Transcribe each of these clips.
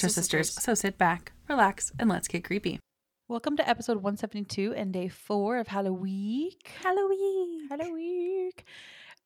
Extra Sisters. So sit back, relax, and let's get creepy. Welcome to episode 172 and day four of Halloween. Halloween. Halloween.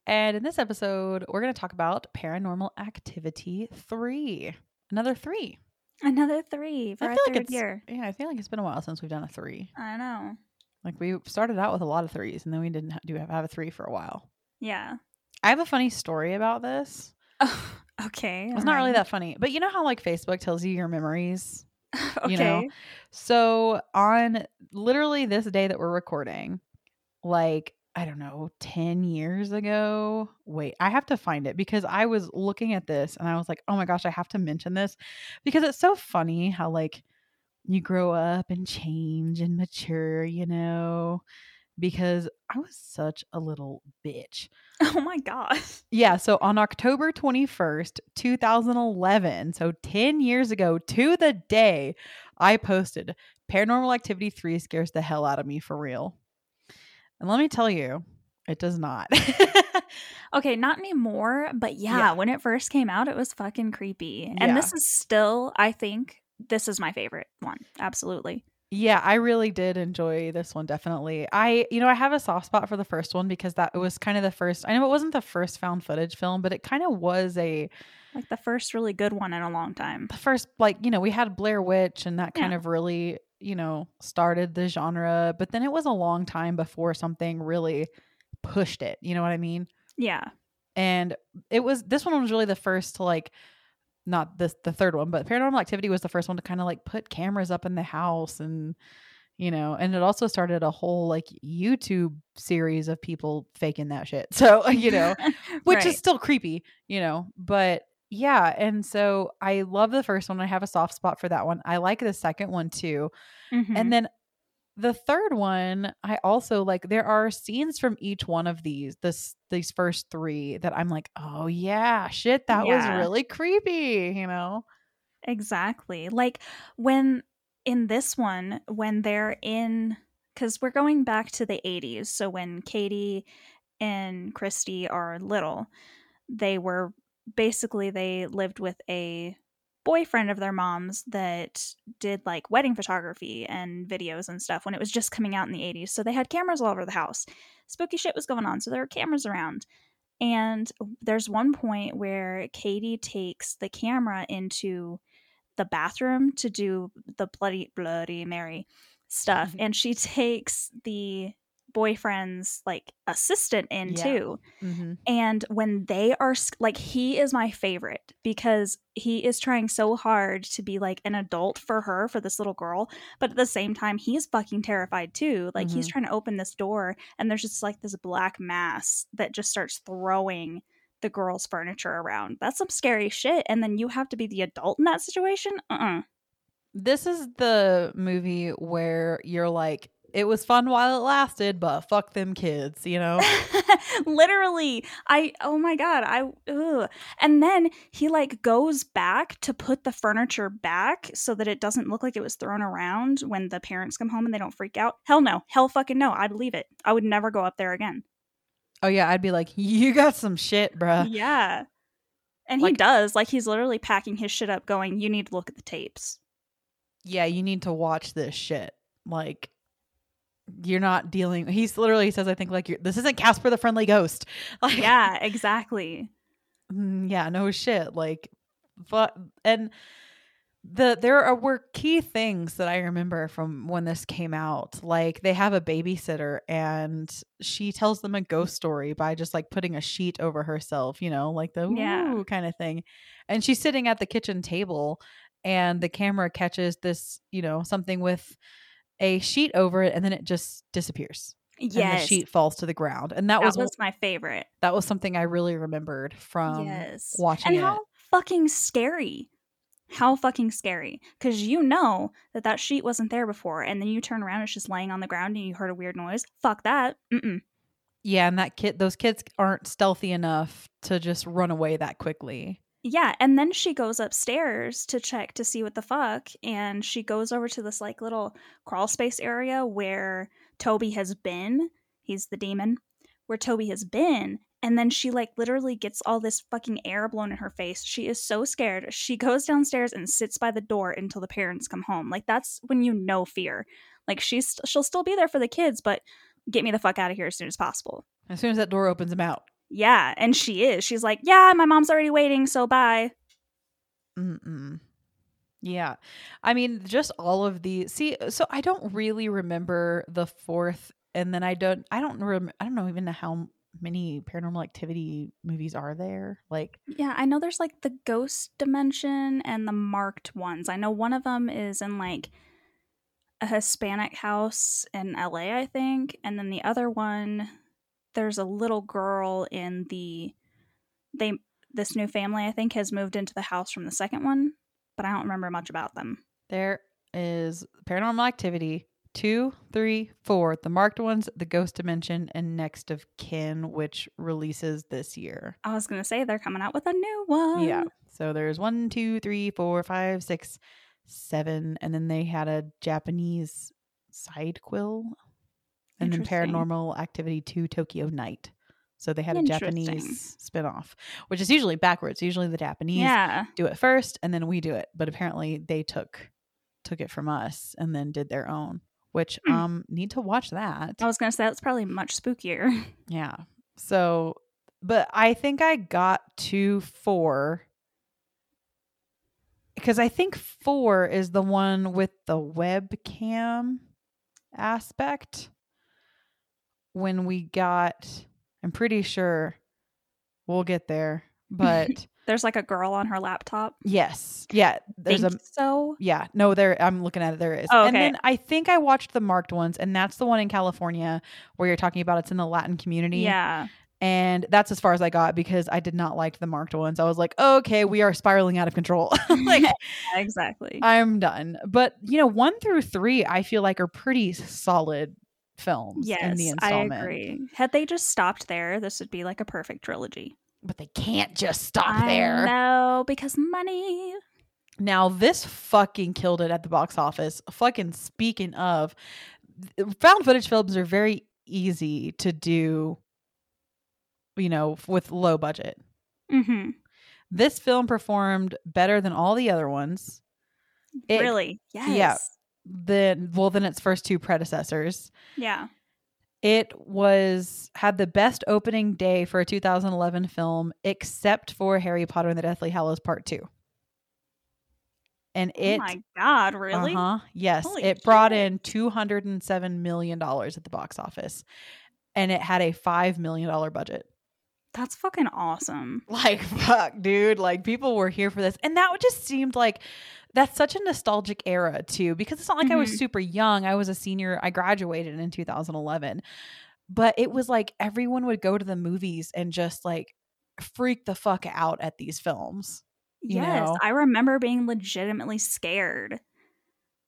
And in this episode, we're going to talk about Paranormal Activity 3. Another three. Another three for I our feel like it's, year. Yeah, I feel like it's been a while since we've done a three. I know. Like we started out with a lot of threes and then we didn't do have, have a three for a while. Yeah. I have a funny story about this. Oh, okay. It's not really that funny, but you know how like Facebook tells you your memories? okay. you know? So on literally this day that we're recording, like I don't know, 10 years ago. Wait, I have to find it because I was looking at this and I was like, "Oh my gosh, I have to mention this because it's so funny how like you grow up and change and mature, you know, because I was such a little bitch. Oh my gosh. Yeah, so on October 21st, 2011, so 10 years ago to the day, I posted Paranormal Activity 3 scares the hell out of me for real. And let me tell you, it does not. Okay, not anymore, but yeah, Yeah. when it first came out, it was fucking creepy. And this is still, I think, this is my favorite one. Absolutely. Yeah, I really did enjoy this one definitely. I, you know, I have a soft spot for the first one because that was kind of the first. I know it wasn't the first found footage film, but it kind of was a Like the first really good one in a long time. the first like you know we had blair witch and that kind Yeah. of really you know started the genre but then it was a long time before something really pushed it you know what i mean Yeah. and it was this one was really the first to like not this the third one but paranormal activity was the first one to kind of like put cameras up in the house and you know and it also started a whole like youtube series of people faking that shit so you know which Right. is still creepy, you know. But yeah, and so I love the first one. I have a soft spot for that one. I like the second one too. Mhm. And then the third one, I also like there are scenes from each one of these, this these first three that I'm like, oh yeah, shit, that was really creepy, you know? Exactly. Like when in this one, when they're in, because we're going back to the 80s. So when Katie and Christy are little, they were basically, they lived with a boyfriend of their mom's that did like wedding photography and videos and stuff when it was just coming out in the 80s. So they had cameras all over the house. Spooky shit was going on. So there were cameras around. And there's one point where Katie takes the camera into the bathroom to do the bloody bloody mary stuff and she takes the boyfriend's like assistant in Yeah. too Mm-hmm. and when they are like he is my favorite because he is trying so hard to be like an adult for her for this little girl but at the same time he's fucking terrified too like he's Mhm. trying to open this door and there's just like this black mass that just starts throwing the girl's furniture around that's some scary shit and then you have to be the adult in that situation uh-uh This is the movie where you're like, it was fun while it lasted, but fuck them kids, you know? literally i oh my god i ugh. and then he like goes back to put the furniture back so that it doesn't look like it was thrown around when the parents come home and they don't freak out hell no hell fucking no i'd leave it i would never go up there again oh yeah, I'd be like, you got some shit, bruh. yeah and he does like he's literally packing his shit up going you need to look at the tapes yeah, you need to watch this shit. Like, you're not dealing. He's literally says, I think, like, you're, this isn't Casper the Friendly Ghost. Like, yeah exactly mm, yeah, no shit. Like, but, and the, there are, were key things that I remember from when this came out. Like, they have a babysitter and she tells them a ghost story by just like putting a sheet over herself, you know, like the Yeah. ooh kind of thing. And she's sitting at the kitchen table and the camera catches this, you know, something with a sheet over it and then it just disappears. And yes the sheet falls to the ground. And that, that was, was my favorite that was something I really remembered from yes watching and it. how fucking scary how fucking scary because you know that that sheet wasn't there before and then you turn around and it's just laying on the ground and you heard a weird noise fuck that Mm-mm. yeah, and that kid those kids aren't stealthy enough to just run away that quickly. Yeah and then she goes upstairs to check to see what the fuck and she goes over to this like little crawl space area where toby has been he's the demon where toby has been and then she like literally gets all this fucking air blown in her face. She is so scared. She goes downstairs and sits by the door until the parents come home. Like that's when you know fear. Like she's she'll still be there for the kids, but get me the fuck out of here as soon as possible. As soon as that door opens, I'm out. Yeah, and she is. She's like, "Yeah, my mom's already waiting, so bye." Mm-mm. Yeah. I mean, just all of the see, so I don't really remember the fourth and then I don't I don't rem- I don't know even how many paranormal activity movies are there? Like Yeah, I know there's like the ghost dimension and the marked ones. I know one of them is in like a Hispanic house in LA, I think, and then the other one there's a little girl in the they this new family I think has moved into the house from the second one, but I don't remember much about them. there is paranormal activity two, three, four. The marked ones, the ghost dimension, and next of kin, which releases this year. I was gonna say they're coming out with a new one. Yeah. So there's one, two, three, four, five, six, seven, and then they had a Japanese sidequel, and then Paranormal Activity Two Tokyo Night. So they had a. Japanese spinoff, which is usually backwards. Usually the Japanese Yeah. do it first, and then we do it. But apparently they took took it from us and then did their own. Which Hmm. um need to watch that. I was gonna say that's probably much spookier. Yeah. So, but I think I got to four because I think four is the one with the webcam aspect. When we got, I'm pretty sure we'll get there, but There's like a girl on her laptop. yes, yeah, there's Think a so. yeah, no, there. I'm looking at it. There is. Oh, And then I think I watched the marked ones, and that's the one in California where you're talking about. It's in the Latin community. Yeah. And that's as far as I got because I did not like the marked ones. I was like, okay, we are spiraling out of control. like, exactly. I'm done. But, you know, one through three, I feel like are pretty solid films in yes, the I installment. agree. Had they just stopped there, this would be like a perfect trilogy. But they can't just stop I there. No, because money. Now, this fucking killed it at the box office. Fucking speaking of, found footage films are very easy to do, you know, with low budget. Mm-hmm. This film performed better than all the other ones. It- really? Yes. yeah. Than well, than its first two predecessors. Yeah. It was had the best opening day for a 2011 film, except for Harry Potter and the Deathly Hallows Part Two. And it, oh my god! Really? uh huh, yes, Holy it brought in 207 million dollars at the box office, and it had a five million dollar budget. That's fucking awesome. Like fuck, dude. Like people were here for this. And that just seemed like that's such a nostalgic era too, because it's not like I was Mhm. super young. I was a senior. I graduated in 2011. But it was like everyone would go to the movies and just like freak the fuck out at these films. Yes, know? I remember being legitimately scared.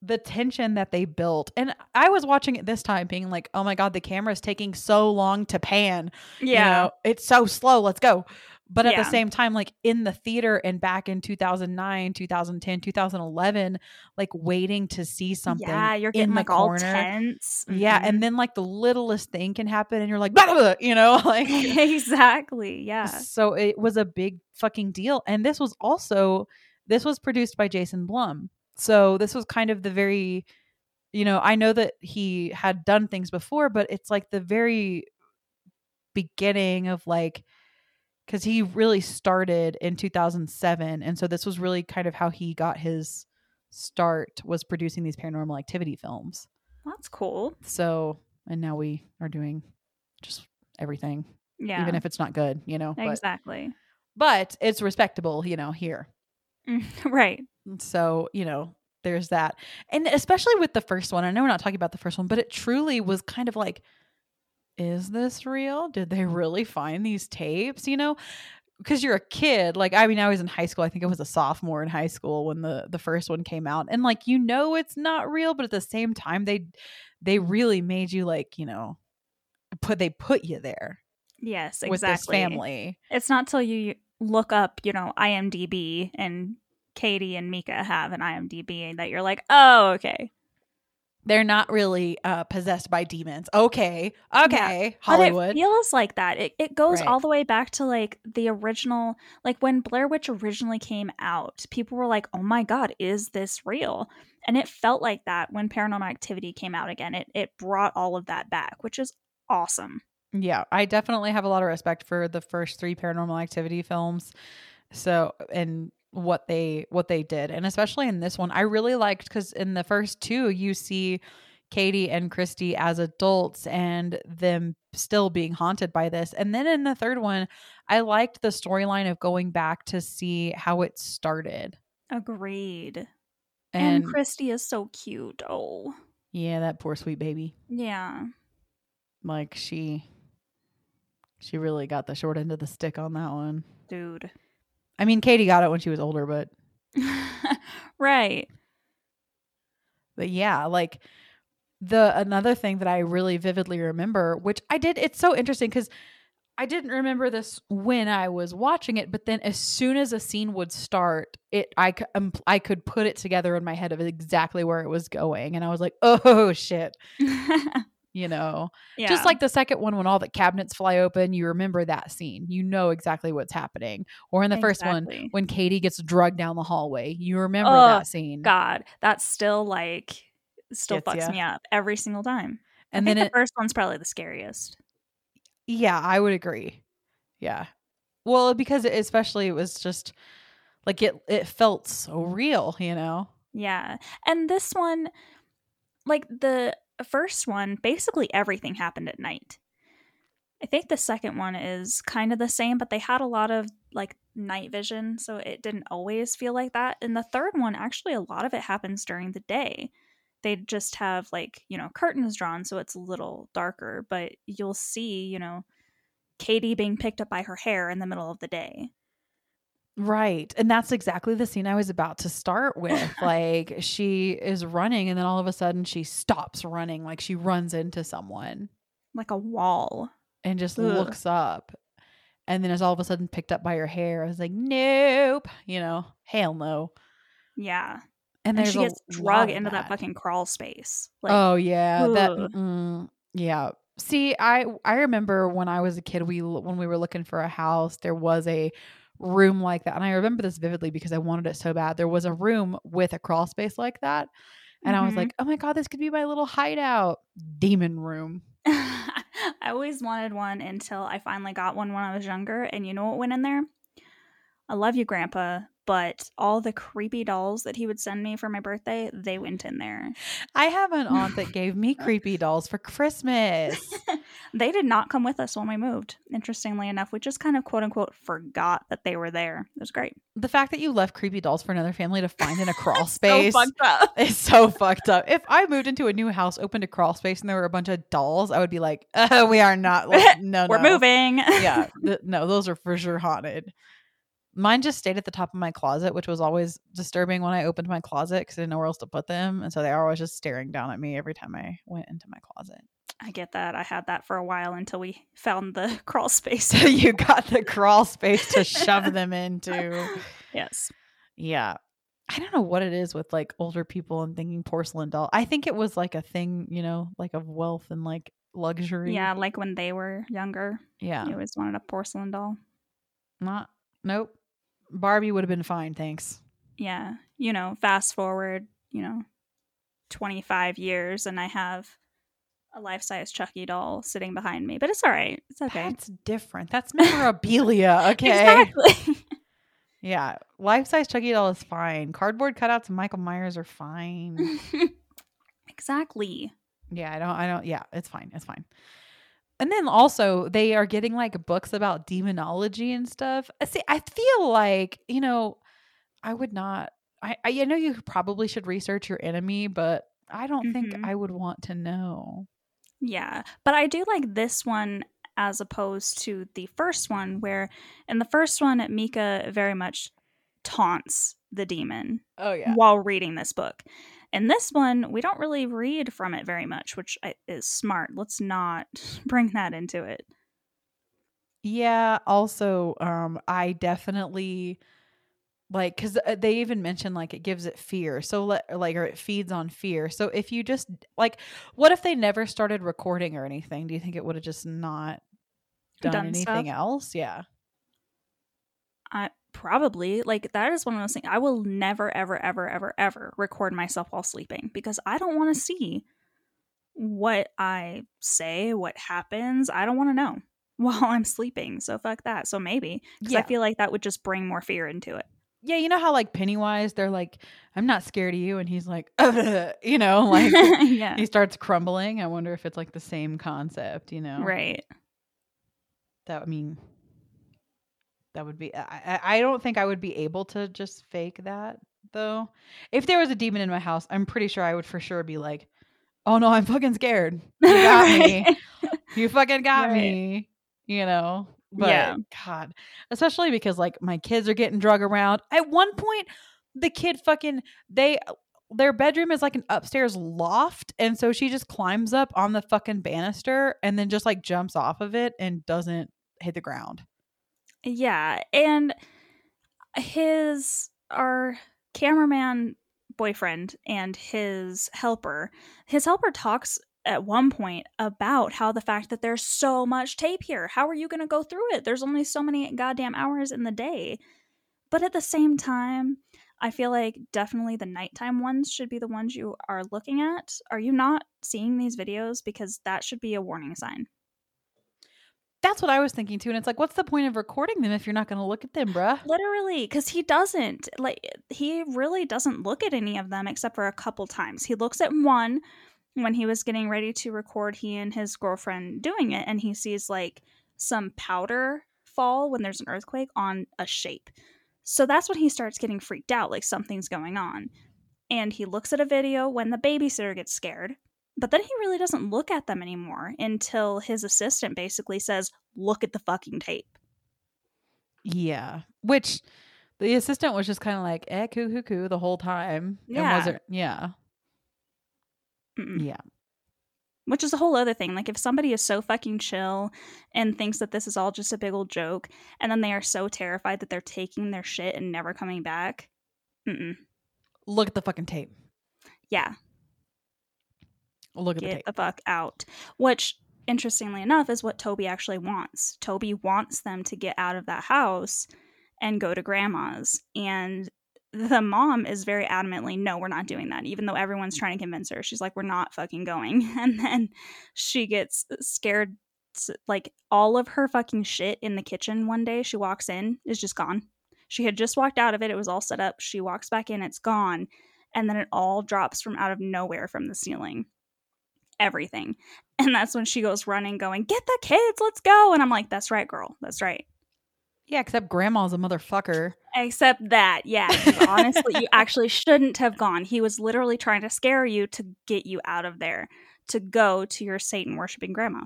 The tension that they built. And I was watching it this time being like, oh my God, the camera is taking so long to pan. you know, it's so slow let's go but at the same time like in the theater and back in 2009 2010 2011 like waiting to see something Yeah, you're in getting like all corner. tense. yeah Mhm. and then like the littlest thing can happen and you're like blah, blah, blah, you know like exactly. Yeah. so it was a big fucking deal and this was also this was produced by jason blum so this was kind of the very you know i know that he had done things before but it's like the very beginning of like because he really started in 2007 and so this was really kind of how he got his start was producing these paranormal activity films That's cool. so and now we are doing just everything Yeah. even if it's not good you know exactly. but it's respectable, you know, here. Right. So, you know, there's that. And especially with the first one, I know we're not talking about the first one, but it truly was kind of like, is this real? Did they really find these tapes? You know, because you're a kid. Like, I mean, I was in high school. I think I was a sophomore in high school when the the first one came out, and like, you know, it's not real, but at the same time, they they really made you like, you know, put they put you there Yes, exactly. with this family. It's not till you look up, you know, IMDb and Katie and Micah have an IMDb that you're like, oh, okay. They're not really uh possessed by demons. Okay. Okay. But Hollywood. it feels like that. It it goes Right. all the way back to like the original like when Blair Witch originally came out, people were like, "Oh my god, is this real?" And it felt like that when Paranormal Activity came out again. It it brought all of that back, which is awesome. Yeah, I definitely have a lot of respect for the first three paranormal activity films. So, and what they what they did, and especially in this one, I really liked cuz in the first two you see Katie and Christy as adults and them still being haunted by this. And then in the third one, I liked the storyline of going back to see how it started. Agreed. And, And, Christy is so cute. Oh. yeah, that poor sweet baby. Yeah. Like she she really got the short end of the stick on that one. Dude. I mean, Katie got it when she was older, but right. but yeah, like the another thing that I really vividly remember, which I did, it's so interesting because I didn't remember this when I was watching it, but then as soon as a scene would start, it I um, I could put it together in my head of exactly where it was going, and I was like, oh shit, you know, yeah. just like the second one when all the cabinets fly open, you remember that scene, you know exactly what's happening, or in the first one when Katie gets drugged down the hallway, you remember Oh, that scene, God, that's still like still Gets fucks ya. me up every single time. and then think it, the first one's probably the scariest. Yeah, I would agree. Yeah. Well, because it, especially it was just like it it felt so real, you know. Yeah. And this one, like the first one, basically everything happened at night. I think the second one is kind of the same, but they had a lot of like night vision, so it didn't always feel like that. And the third one, actually, a lot of it happens during the day. They just have like, you know, curtains drawn, so it's a little darker, but you'll see, you know, Katie being picked up by her hair in the middle of the day. Right. And that's exactly the scene I was about to start with. like she is running and then all of a sudden she stops running like she runs into someone Like a wall. and just Ugh. looks up. And then is all of a sudden picked up by her hair. I was like, "Nope." You know, hell no. Yeah. And, And she gets drug into that. that fucking crawl space. Like, oh yeah, that mm, yeah. See, I I remember when I was a kid, we when we were looking for a house, there was a room like that, and I remember this vividly because I wanted it so bad. There was a room with a crawl space like that, and I was like, mm-hmm. oh my god, this could be my little hideout, demon room. I always wanted one until I finally got one when I was younger. And you know what went in there? I love you, Grandpa, but all the creepy dolls that he would send me for my birthday, they went in there. I have an aunt that gave me creepy dolls for Christmas. they did not come with us when we moved. Interestingly enough, we just kind of quote unquote forgot that they were there. It was great. the fact that you left creepy dolls for another family to find in a crawl space. So fucked up. It's so fucked up. If I moved into a new house, opened a crawl space, and there were a bunch of dolls, I would be like, uh, "We are not. Like, no, We're no. moving. Yeah, th- no, those are for sure haunted. Mine just stayed at the top of my closet, which was always disturbing when I opened my closet because I didn't know where else to put them, and so they were always just staring down at me every time I went into my closet. I get that. I had that for a while until we found the crawl space. So you got the crawl space to shove them into. yes. Yeah. I don't know what it is with like older people and thinking porcelain doll. I think it was like a thing, you know, like of wealth and like luxury. Yeah, like when they were younger, Yeah. you always wanted a porcelain doll. Not, nope. Barbie would have been fine. Thanks. Yeah. You know, fast forward, you know, 25 years and I have a life size Chucky doll sitting behind me, but it's all right. It's okay. That's different. That's memorabilia. Okay. Exactly. Yeah. Life size Chucky doll is fine. Cardboard cutouts of Michael Myers are fine. exactly. yeah. I don't, I don't, yeah, it's fine. It's fine. And then also they are getting like books about demonology and stuff. See, I feel like, you know, I would not, I, I, know you probably should research your enemy, but I don't think Mhm. I would want to know. Yeah. But I do like this one as opposed to the first one, where in the first one, Micah very much taunts the demon Oh, yeah while reading this book. In this one, we don't really read from it very much, which is smart. Let's not bring that into it. Yeah. Also, um, I definitely like because they even mention like it gives it fear so le- like or it feeds on fear so if you just like what if they never started recording or anything do you think it would have just not done, Done anything stuff? else yeah I probably like that is one of those things. I will never, ever, ever, ever, ever record myself while sleeping because I don't want to see what I say, what happens. I don't want to know while I'm sleeping. So fuck that. So maybe because I feel like that would just bring more fear into it. yeah you know how like pennywise they're like i'm not scared of you and he's like you know like yeah, he starts crumbling i wonder if it's like the same concept you know right. that i mean that would be I, I don't think i would be able to just fake that though. If there was a demon in my house i'm pretty sure i would for sure be like oh no i'm fucking scared. You got me. You fucking got Right. me you know? But Yeah. god especially because like my kids are getting drug around. At one point the kid fucking they their bedroom is like an upstairs loft and so she just climbs up on the fucking banister and then just like jumps off of it and doesn't hit the ground Yeah, and his our cameraman boyfriend and his helper, his helper talks at one point about how the fact that there's so much tape here. How are you going to go through it? There's only so many goddamn hours in the day. But at the same time, I feel like definitely the nighttime ones should be the ones you are looking at. Are you not seeing these videos? Because that should be a warning sign. That's what i was thinking too and it's like what's the point of recording them if you're not going to look at them bruh Literally, because he doesn't like he really doesn't look at any of them except for a couple times. He looks at one when he was getting ready to record he and his girlfriend doing it, and he sees like some powder fall when there's an earthquake on a shape. So that's when he starts getting freaked out, like something's going on. And he looks at a video when the babysitter gets scared, but then he really doesn't look at them anymore until his assistant basically says, Look at the fucking tape. yeah which the assistant was just kind of like eh coo coo coo the whole time and Yeah. wasn't yeah Mm-mm. yeah which is a whole other thing. Like if somebody is so fucking chill and thinks that this is all just a big old joke, and then they are so terrified that they're taking their shit and never coming back. Mm-mm. look at the fucking tape Yeah, look at the get tape the fuck out. Which, interestingly enough, is what Toby actually wants. Toby wants them to get out of that house and go to grandma's. And the mom is very adamantly, no, we're not doing that. Even though everyone's trying to convince her, she's like, we're not fucking going. And then she gets scared. Like all of her fucking shit in the kitchen one day, she walks in, is just gone. She had just walked out of it. It was all set up. She walks back in, it's gone. And then it all drops from out of nowhere from the ceiling everything. And that's when she goes running, going, Get the kids, let's go. And I'm like, That's right, girl. That's right. yeah except grandma's a motherfucker Except that, yeah. honestly, you actually shouldn't have gone. He was literally trying to scare you to get you out of there, to go to your Satan worshiping grandma.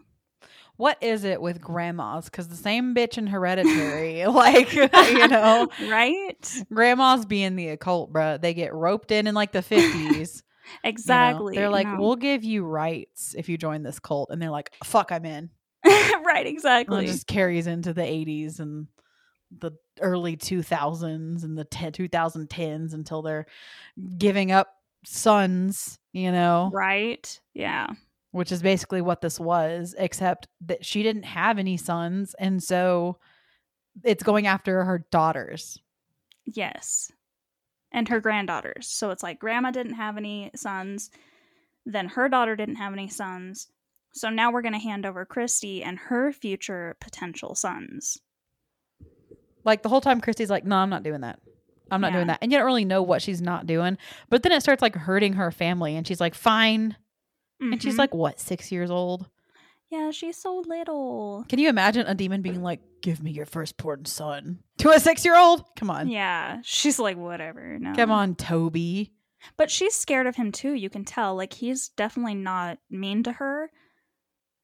what is it with grandmas because the same bitch in hereditary like you know Right? grandmas being the occult bruh they get roped in in like the 50s Exactly. they're like no. we'll give you rights if you join this cult and they're like fuck i'm in right, exactly. it just carries into the 80s and the early 2000s and the 10, 2010s until they're giving up sons you know right? Yeah. which is basically what this was, except that she didn't have any sons. And so it's going after her daughters. Yes. And her granddaughters. So it's like grandma didn't have any sons, then her daughter didn't have any sons. So now we're going to hand over Christy and her future potential sons. Like the whole time, Christy's like, no, I'm not doing that. I'm not Yeah. doing that. And you don't really know what she's not doing. But then it starts like hurting her family. And she's like, fine. And she's Mhm. like, what, six years old? Yeah, she's so little. Can you imagine a demon being like, give me your firstborn son to a six year old? Come on. Yeah, she's like, whatever. No. Come on, Toby. But she's scared of him too, you can tell. Like, he's definitely not mean to her,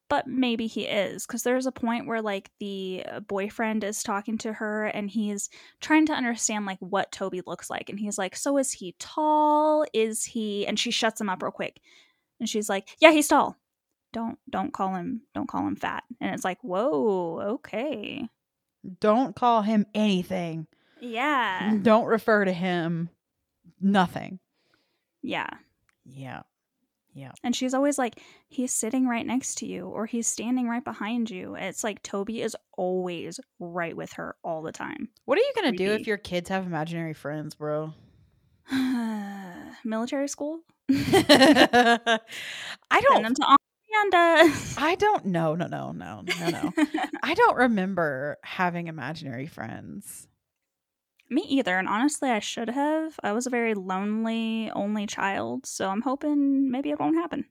but maybe he is. Because there's a point where, like, the uh, boyfriend is talking to her and he's trying to understand, like, what Toby looks like. And he's like, So is he tall? Is he. And she shuts him up real quick. And she's like, Yeah, he's tall. Don't don't call him don't call him fat. And it's like, whoa, okay. Don't call him anything. Yeah. Don't refer to him. Nothing. Yeah. Yeah. Yeah. And she's always like, he's sitting right next to you or he's standing right behind you. It's like Toby is always right with her all the time. What are you going to do if your kids have imaginary friends, bro? Military school? I don't them to Amanda. I don't know. No, no, no, no, no. I don't remember having imaginary friends. Me either. And honestly, I should have. I was a very lonely, only child. So I'm hoping maybe it won't happen.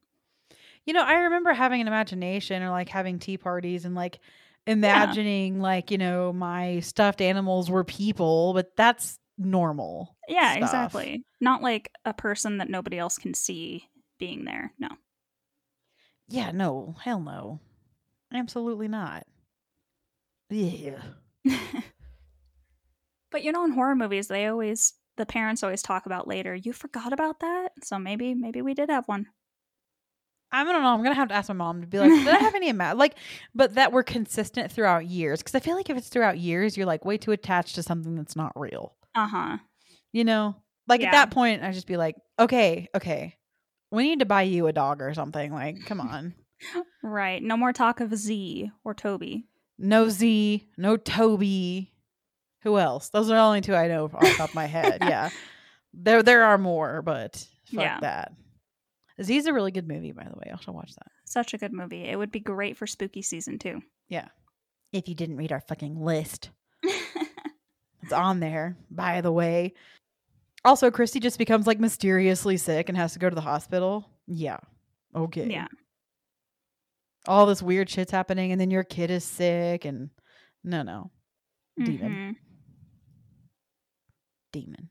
You know, I remember having an imagination or like having tea parties and like imagining like, you know, my stuffed animals were people, but that's normal. Yeah, stuff. exactly. Not like a person that nobody else can see being there. No. Yeah, no, hell no. Absolutely not. Yeah. but you know, in horror movies, they always the parents always talk about later. You forgot about that, so maybe maybe we did have one. I don't know. I'm gonna have to ask my mom to be like, did I have any ima- like, but that were consistent throughout years? Because I feel like if it's throughout years, you're like way too attached to something that's not real. Uh huh. You know, like Yeah. at that point, I just be like, okay, okay, we need to buy you a dog or something. Like, come on, Right. No more talk of Z or Toby. no Z, no Toby. Who else? Those are the only two I know off the top of my head. Yeah, there there are more, but fuck Yeah. that. Z's a really good movie, by the way. I should watch that. Such a good movie. It would be great for spooky season too. Yeah. If you didn't read our fucking list. It's on there, by the way. Also, Christy just becomes like mysteriously sick and has to go to the hospital. Yeah. Okay. yeah. All this weird shit's happening, and then your kid is sick, and no, no. Demon. Mhm. Demon.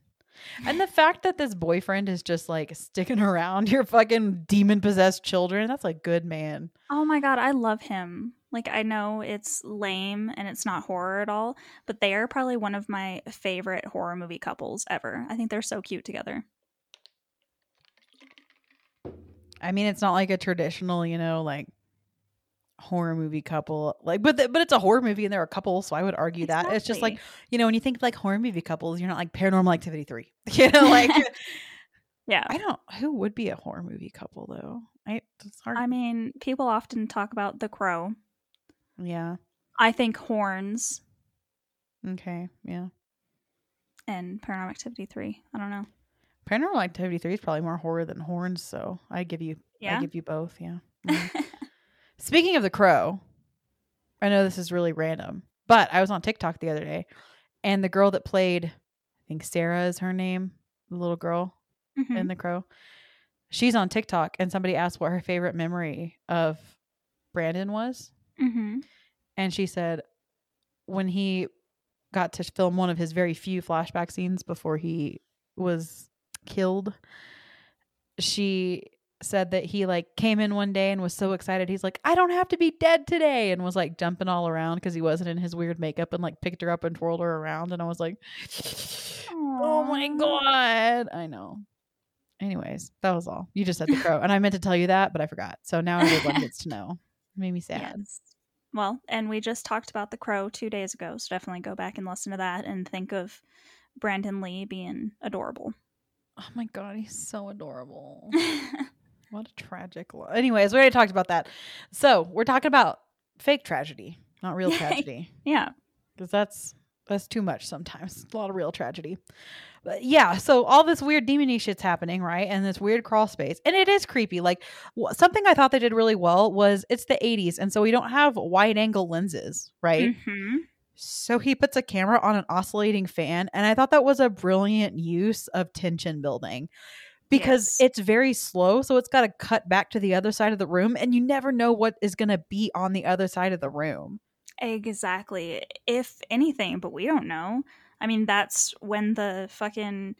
And the fact that this boyfriend is just like sticking around your fucking demon possessed children, that's a good man. Oh my god, I love him. Like I know it's lame and it's not horror at all, but they are probably one of my favorite horror movie couples ever. I think they're so cute together. I mean, it's not like a traditional, you know, like horror movie couple. Like, but th- but it's a horror movie and they're a couple, so I would argue that it's just like you know when you think of, like horror movie couples, you're not like Paranormal Activity three. You know, like Yeah. I don't. Who would be a horror movie couple though? I it's hard. I mean, people often talk about The Crow. Yeah. I think Horns Okay. Yeah. and Paranormal Activity 3. I don't know. Paranormal Activity three is probably more horror than horns, so I give you. I give you both. Yeah. Mhm. Speaking of the crow, I know this is really random, but I was on TikTok the other day, and the girl that played, I think Sarah is her name, the little girl Mhm. in the crow. She's on TikTok, and somebody asked what her favorite memory of Brandon was, Mhm. and she said when he got to film one of his very few flashback scenes before he was killed she said that he like came in one day and was so excited. He's like i don't have to be dead today and was like jumping all around because he wasn't in his weird makeup and like picked her up and twirled her around. And i was like oh my god. I know. Anyways that was all. You just said the crow and i meant to tell you that but i forgot. So now everyone gets to know it made me sad Yes. Well, and we just talked about The Crow two days ago, so definitely go back and listen to that and think of Brandon Lee being adorable. oh my god he's so adorable What a tragic. Lo- Anyways, we already talked about that. So we're talking about fake tragedy, not real tragedy, yeah. because that's that's too much sometimes. A lot of real tragedy. But yeah, so all this weird demony shit's happening, right? And this weird crawl space, and it is creepy. Like something I thought they did really well was it's the '80s, and so we don't have wide angle lenses, right? Mhm. So he puts a camera on an oscillating fan, and I thought that was a brilliant use of tension building because Yes. it's very slow. So it's got to cut back to the other side of the room, and you never know what is going to be on the other side of the room. Exactly. If anything, but we don't know. I mean, that's when the fucking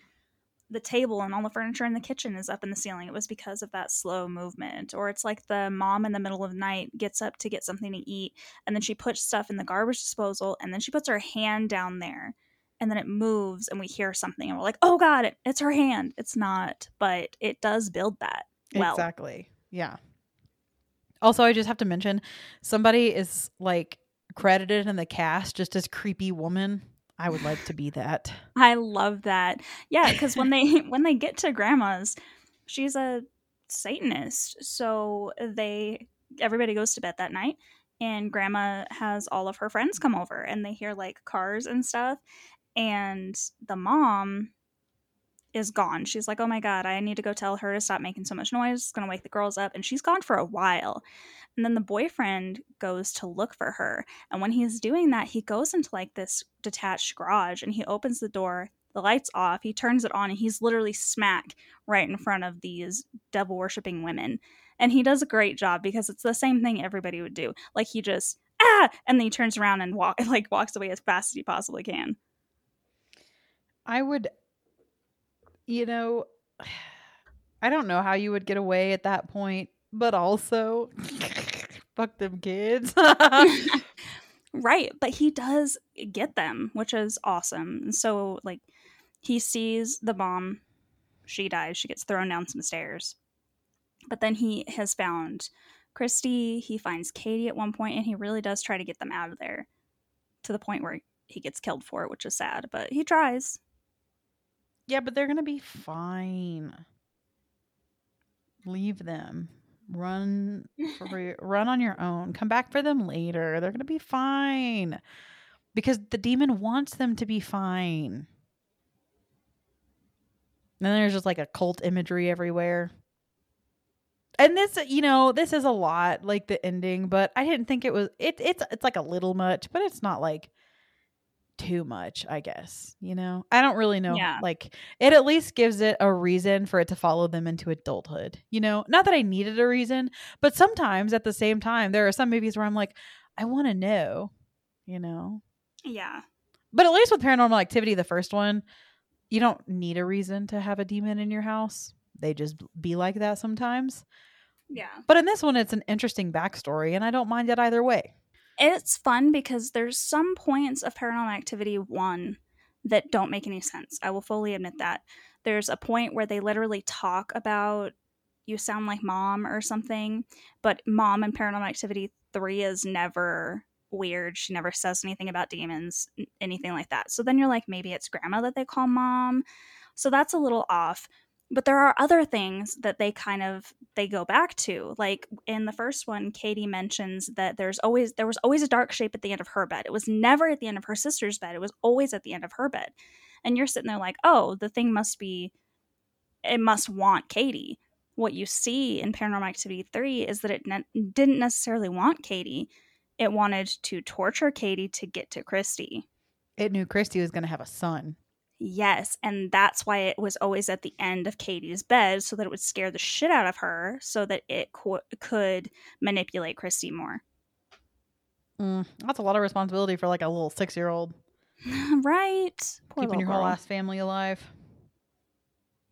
the table and all the furniture in the kitchen is up in the ceiling. It was because of that slow movement. Or it's like the mom in the middle of the night gets up to get something to eat and then she puts stuff in the garbage disposal and then she puts her hand down there and then it moves and we hear something and we're like, "Oh god, it, it's her hand." It's not, but it does build that. Well, Exactly. Yeah. Also, I just have to mention somebody is like credited in the cast just as creepy woman I would like to be that. I love that. Yeah, because when they when they get to grandma's, she's a Satanist. So they everybody goes to bed that night and grandma has all of her friends come over and they hear like cars and stuff and the mom is gone. She's like, "Oh my god, I need to go tell her to stop making so much noise. It's going to wake the girls up." And she's gone for a while. And then the boyfriend goes to look for her. And when he's doing that, he goes into like this detached garage and he opens the door. The lights off. He turns it on and he's literally smack right in front of these devil worshipping women. And he does a great job because it's the same thing everybody would do. Like he just ah, and then he turns around and walk like walks away as fast as he possibly can. I would, you know, I don't know how you would get away at that point, but also, fuck them kids. right, but he does get them, which is awesome. So, like, he sees the bomb. She dies. She gets thrown down some stairs. But then he has found Christy. He finds Katie at one point, and he really does try to get them out of there to the point where he gets killed for it, which is sad. But he tries. Yeah, but they're going to be fine. Leave them. Run for, run on your own. Come back for them later. They're going to be fine. Because the demon wants them to be fine. And then there's just like a cult imagery everywhere. And this, you know, this is a lot like the ending, but I didn't think it was it it's it's like a little much, but it's not like too much, I guess. You know? I don't really know. Yeah. Like it at least gives it a reason for it to follow them into adulthood. You know? Not that I needed a reason, but sometimes at the same time there are some movies where I'm like, I want to know, you know? Yeah. But at least with paranormal activity, the first one, you don't need a reason to have a demon in your house. They just be like that sometimes. Yeah. But in this one, it's an interesting backstory, and I don't mind it either way. It's fun because there's some points of Paranormal Activity 1 that don't make any sense. I will fully admit that. There's a point where they literally talk about you sound like mom or something, but mom in Paranormal Activity 3 is never weird. She never says anything about demons, anything like that. So then you're like, maybe it's grandma that they call mom. So that's a little off but there are other things that they kind of they go back to like in the first one katie mentions that there's always there was always a dark shape at the end of her bed. It was never at the end of her sister's bed. It was always at the end of her bed. And you're sitting there like oh the thing must be it must want katie. What you see in paranormal activity 3 is that it ne- didn't necessarily want katie. It wanted to torture katie to get to christy. It knew Christy was going to have a son. Yes, and that's why it was always at the end of Katie's bed so that it would scare the shit out of her so that it co- could manipulate Christy more. Mm, that's a lot of responsibility for like a little six year old right? Poor keeping your whole girl. ass family alive.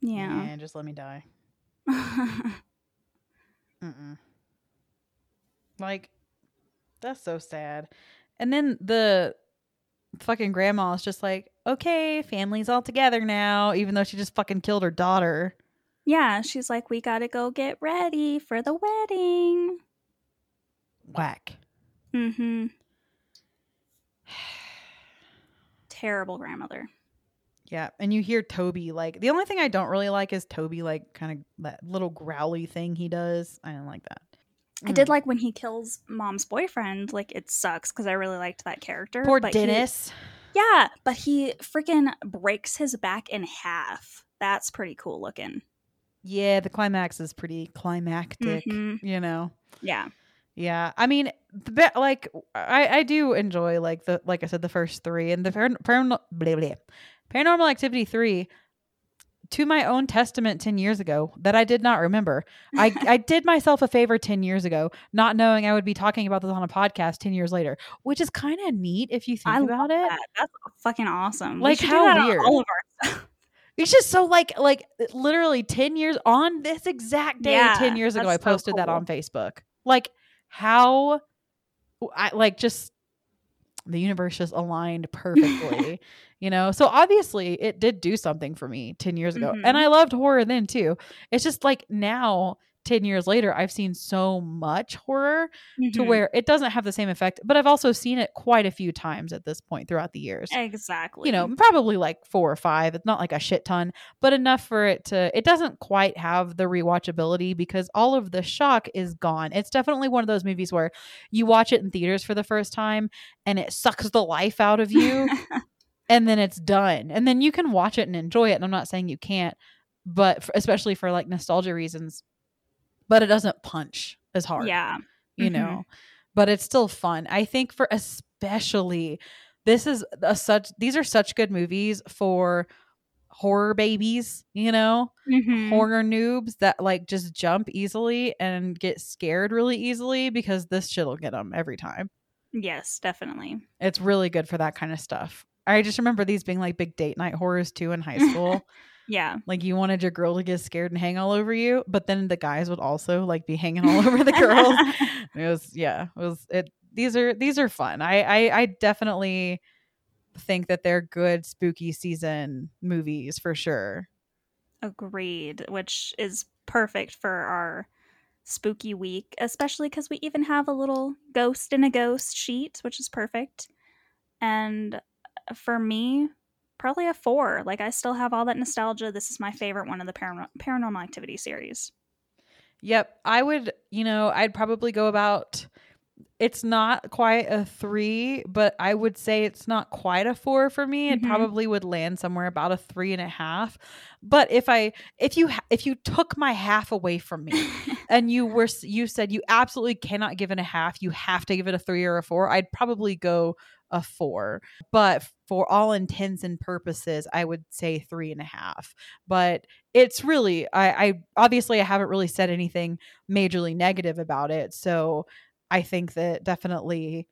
Yeah. And just let me die. Mm-mm. Like, that's so sad. And then the fucking grandma is just like, okay, family's all together now, even though she just fucking killed her daughter. yeah, she's like, we gotta go get ready for the wedding. Whack. Mm-hmm. Terrible grandmother. Yeah. And you hear Toby like, the only thing I don't really like is Toby, like, kind of that little growly thing he does. I don't like that. I did Mm. like when he kills mom's boyfriend. Like it sucks because I really liked that character. Poor but he- Dennis. Yeah, but he freaking breaks his back in half. That's pretty cool looking. Yeah, the climax is pretty climactic, Mhm. you know. Yeah. Yeah, I mean, the be- like I I do enjoy like the like I said the first three and the par- paranormal blah, blah, paranormal activity three. To my own testament, ten years ago, that I did not remember. I I did myself a favor ten years ago, not knowing I would be talking about this on a podcast ten years later, which is kind of neat if you think I about it. that. That's fucking awesome. We Like, how weird. all of our It's just so like like literally 10 years on this exact day Yeah, 10 years ago I that's so posted that on Facebook. Like how I like just the universe just aligned perfectly, you know. So obviously it did do something for me 10 years ago. Mhm. And I loved horror then too. It's just like now 10 years later, I've seen so much horror to Mhm. where it doesn't have the same effect, but I've also seen it quite a few times at this point throughout the years. exactly. You know, probably like four or five. It's not like a shit ton, but enough for it to, it doesn't quite have the rewatchability because all of the shock is gone. It's definitely one of those movies where you watch it in theaters for the first time and it sucks the life out of you and then it's done. And then you can watch it and enjoy it. And I'm not saying you can't, but f especially for like nostalgia reasons, but it doesn't punch as hard yeah. you Mhm. know but it's still fun i think for especially this is a such these are such good movies for horror babies you know Mhm. horror noobs that like just jump easily and get scared really easily because this shit will get them every time Yes, definitely. it's really good for that kind of stuff i just remember these being like big date night horrors too in high school Yeah. like you wanted your girl to get scared and hang all over you but then the guys would also like be hanging all over the girls it was yeah it was it these are these are fun I, I i definitely think that they're good spooky season movies for sure Agreed, which is perfect for our spooky week, especially because we even have a little ghost in a ghost sheet, which is perfect. And for me, probably a four. Like, I still have all that nostalgia. This is my favorite one of the paran- paranormal activity series. yep i would you know i'd probably go about it's not quite a three but i would say it's not quite a four for me it Mhm. probably would land somewhere about a three and a half but if i if you if you took my half away from me and you were you said you absolutely cannot give it a half you have to give it a three or a four i'd probably go a four but for all intents and purposes i would say three and a half but it's really i i obviously i haven't really said anything majorly negative about it so i think that definitely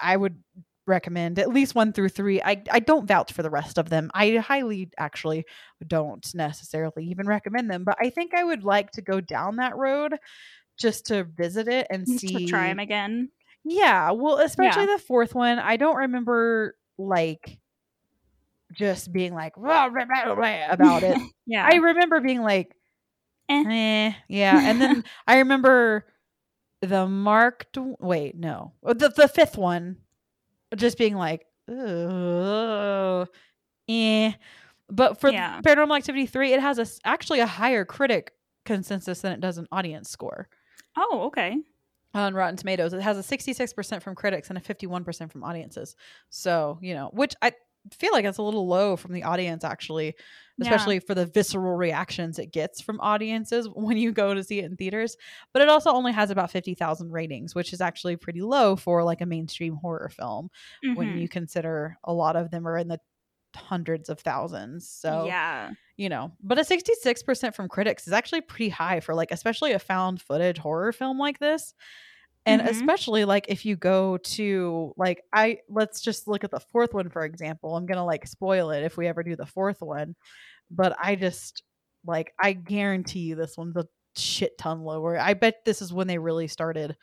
I would recommend at least one through three i i don't vouch for the rest of them i highly actually don't necessarily even recommend them but i think i would like to go down that road just to visit it and see to try them again. Yeah, well, especially the fourth one, I don't remember like just being like "Rah, rah, rah, rah," about it. Yeah. I remember being like, Eh. eh, yeah, and then I remember the marked. Wait, no, Uh, the the fifth one, just being like, Ugh, eh. But for Yeah. Paranormal Activity three, it has a actually a higher critic consensus than it does an audience score oh, okay. On Rotten Tomatoes. It has a 66% from critics and a 51% from audiences. So, you know, which I feel like it's a little low from the audience actually, Yeah. especially for the visceral reactions it gets from audiences when you go to see it in theaters. But it also only has about 50,000 ratings, which is actually pretty low for like a mainstream horror film when Mhm. you consider a lot of them are in the hundreds of thousands. So, yeah. you know but a 66% from critics is actually pretty high for like especially a found footage horror film like this and Mhm. especially like if you go to like i let's just look at the fourth one for example i'm gonna like spoil it if we ever do the fourth one but i just like i guarantee you this one's a shit ton lower i bet this is when they really started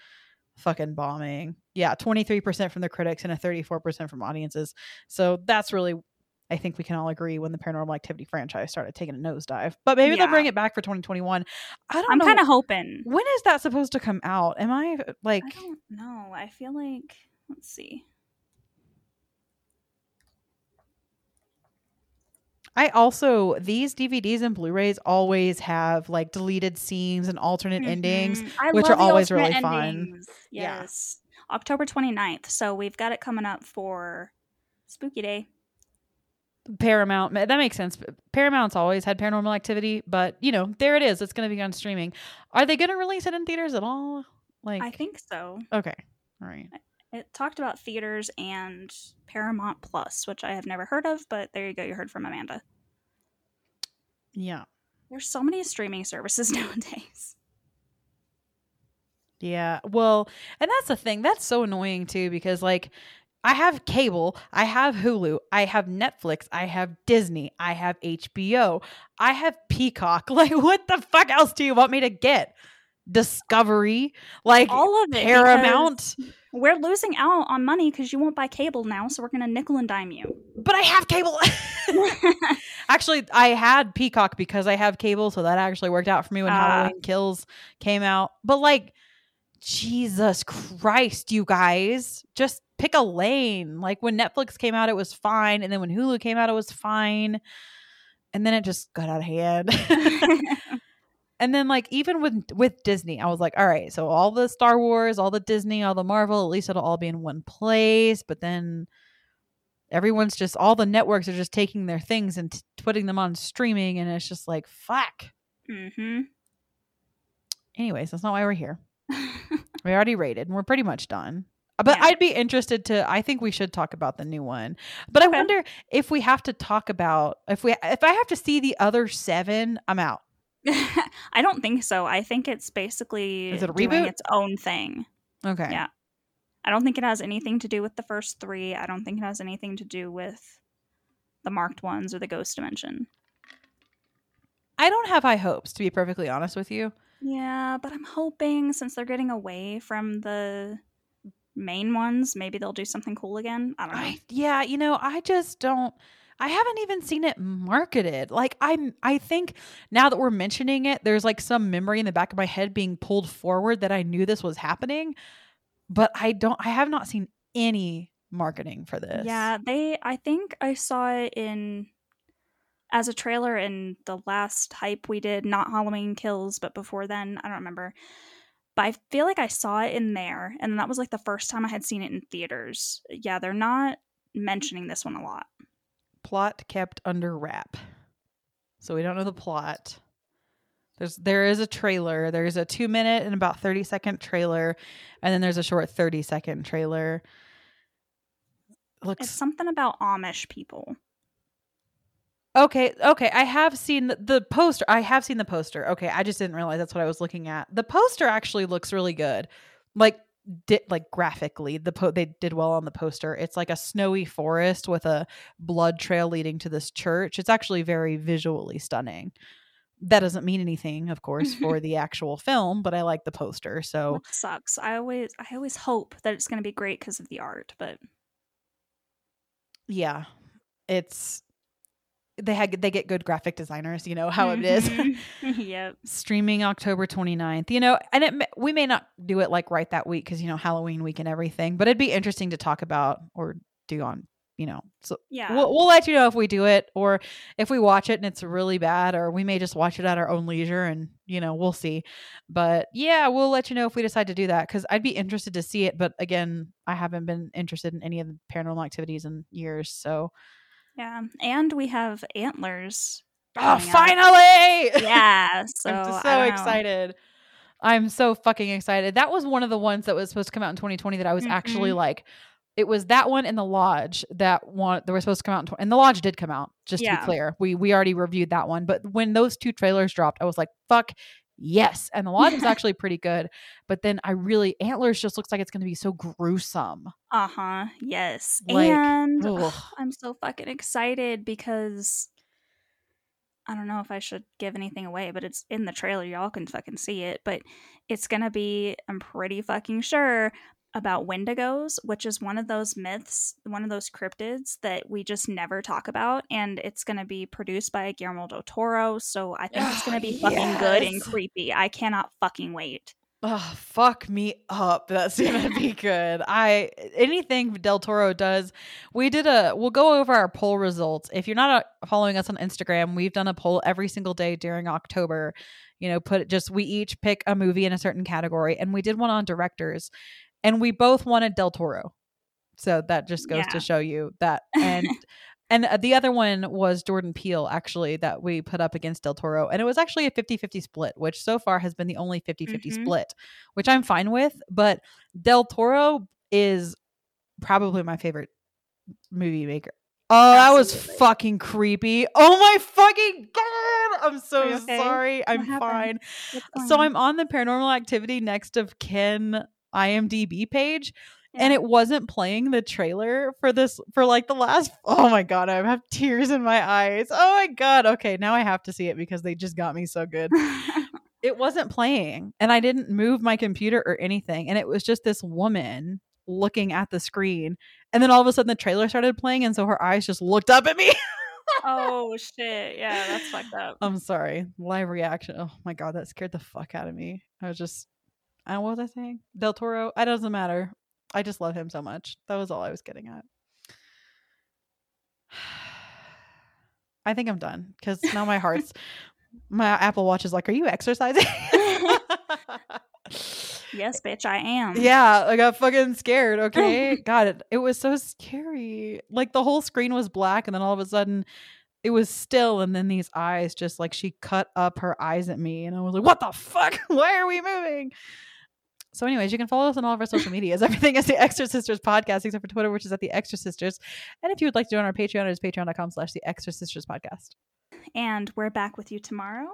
fucking bombing yeah 23% from the critics and a 34% from audiences so that's really I think we can all agree when the Paranormal Activity franchise started taking a nosedive. But maybe they'll bring it back for 2021. I don't I'm kind of hoping. when is that supposed to come out? Am I like I don't know. I feel like let's see. I also these DVDs and Blu-rays always have like deleted scenes and alternate endings. Mhm. I which are always really fun. endings. Yeah. Yes. October 29th. So we've got it coming up for Spooky Day. Paramount that makes sense. Paramount's always had Paranormal Activity, but you know, there it is. It's going to be on streaming. Are they going to release it in theaters at all? Like I think so. Okay. All right. It talked about theaters and Paramount Plus, which I have never heard of, but there you go. You heard from Amanda. Yeah. There's so many streaming services nowadays. Yeah. Well, and that's the thing. That's so annoying too because like I have cable, I have Hulu, I have Netflix, I have Disney, I have HBO, I have Peacock. Like what the fuck else do you want me to get? Discovery, like All of it. Paramount. We're losing out on money because you won't buy cable now, so we're going to nickel and dime you. But I have cable. Actually, I had Peacock because I have cable, so that actually worked out for me when Ah. Halloween Kills came out. But like, Jesus Christ, you guys, just pick a lane. Like when Netflix came out, it was fine, and then when Hulu came out, it was fine, and then it just got out of hand. and then like even with with Disney, I was like, all right, so all the Star Wars, all the Disney, all the Marvel, at least it'll all be in one place. But then everyone's just all the networks are just taking their things and t- putting them on streaming, and it's just like fuck. mm-hmm. Anyways, that's not why we're here. We already rated, and we're pretty much done. But Yeah. I'd be interested to. I think we should talk about the new one. But I wonder if we have to talk about if we if I have to see the other seven, I'm out. I don't think so. I think it's basically Is it a doing reboot? its own thing. Okay. Yeah. I don't think it has anything to do with the first three. I don't think it has anything to do with the marked ones or the ghost dimension. I don't have high hopes, to be perfectly honest with you. Yeah, but I'm hoping since they're getting away from the main ones, maybe they'll do something cool again. I don't know. I yeah, you know, I just don't I haven't even seen it marketed. Like I'm I think now that we're mentioning it, there's like some memory in the back of my head being pulled forward that I knew this was happening, but I don't I have not seen any marketing for this. Yeah, they I think I saw it in as a trailer in the last hype we did, not Halloween Kills, but before then, I don't remember. But I feel like I saw it in there, and that was like the first time I had seen it in theaters. Yeah, they're not mentioning this one a lot. Plot kept under wrap. So we don't know the plot. There's there is a trailer. There's a 2 minute and about 30 second trailer and then there's a short 30 second trailer. Looks It's something about Amish people. Okay, okay. I have seen the, poster. I have seen the poster. Okay, I just didn't realize that's what I was looking at. The poster actually looks really good. Like di- like graphically, the po- they did well on the poster. It's like a snowy forest with a blood trail leading to this church. It's actually very visually stunning. That doesn't mean anything, of course, for the actual film, but I like the poster. So, Which sucks. I always I always hope that it's going to be great because of the art, but yeah. It's they had they get good graphic designers, you know how it is. Mhm. yep. streaming October 29th. You know, and it we may not do it like right that week cuz you know Halloween week and everything, but it'd be interesting to talk about or do on, you know. So Yeah. we'll, we'll let you know if we do it or if we watch it and it's really bad or we may just watch it at our own leisure and, you know, we'll see. But yeah, we'll let you know if we decide to do that cuz I'd be interested to see it, but again, I haven't been interested in any of the paranormal activities in years, so yeah. And we have antlers. Oh, coming up. finally! Yeah. So I'm so know. excited. I'm so fucking excited. That was one of the ones that was supposed to come out in 2020 that I was actually Mhm. like, it was that one in the lodge that one that were supposed to come out, in, and the lodge did come out. Just to be clear, we we already reviewed that one. But when those two trailers dropped, I was like, fuck yes. And the lodge was actually pretty good. But then I really antlers just looks like it's going to be so gruesome. Uh huh. Yes. Like, and ugh. I'm so fucking excited because I don't know if I should give anything away, but it's in the trailer. Y'all can fucking see it. But it's gonna be, I'm pretty fucking sure, about Wendigos, which is one of those myths, one of those cryptids that we just never talk about. And it's gonna be produced by Guillermo del Toro. So I think it's gonna be fucking good and creepy. I cannot fucking wait. Oh, fuck me up. That's gonna be good. I anything Del Toro does, we did a we'll go over our poll results. If you're not uh, following us on Instagram, we've done a poll every single day during October. You know, put just we each pick a movie in a certain category, and we did one on directors, and we both wanted Del Toro. So that just goes Yeah. to show you that and and uh, the other one was Jordan Peele actually that we put up against Del Toro and it was actually a 50-50 split which so far has been the only 50-50 Mhm. split which I'm fine with but Del Toro is probably my favorite movie maker. Oh, that was fucking creepy. Oh my fucking god. I'm so okay? sorry. I'm happened? fine. So I'm on the paranormal activity Next of Kin IMDb page and it wasn't playing the trailer for this for like the last oh my god i have tears in my eyes oh my god okay now i have to see it because they just got me so good it wasn't playing and i didn't move my computer or anything and it was just this woman looking at the screen and then all of a sudden the trailer started playing and so her eyes just looked up at me oh shit! Yeah, that's fucked up. I'm sorry. Live reaction. Oh my god, that scared the fuck out of me. I was just, I what was I saying? Del Toro. It doesn't matter. I just love him so much. That was all I was getting at. I think I'm done because now my heart's my Apple Watch is like, "Are you exercising?" yes, bitch, I am. Yeah, I got fucking scared. Okay, God, it, it was so scary. Like the whole screen was black, and then all of a sudden, it was still, and then these eyes just like she cut up her eyes at me, and I was like, "What the fuck? Why are we moving?" So, anyways, you can follow us on all of our social medias. Everything is the Extra Sisters podcast, except for Twitter, which is at the Extra Sisters. And if you would like to join our Patreon, it is patreon.com slash the Extra Sisters podcast. And we're back with you tomorrow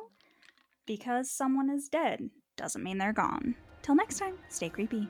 because someone is dead doesn't mean they're gone. Till next time, stay creepy.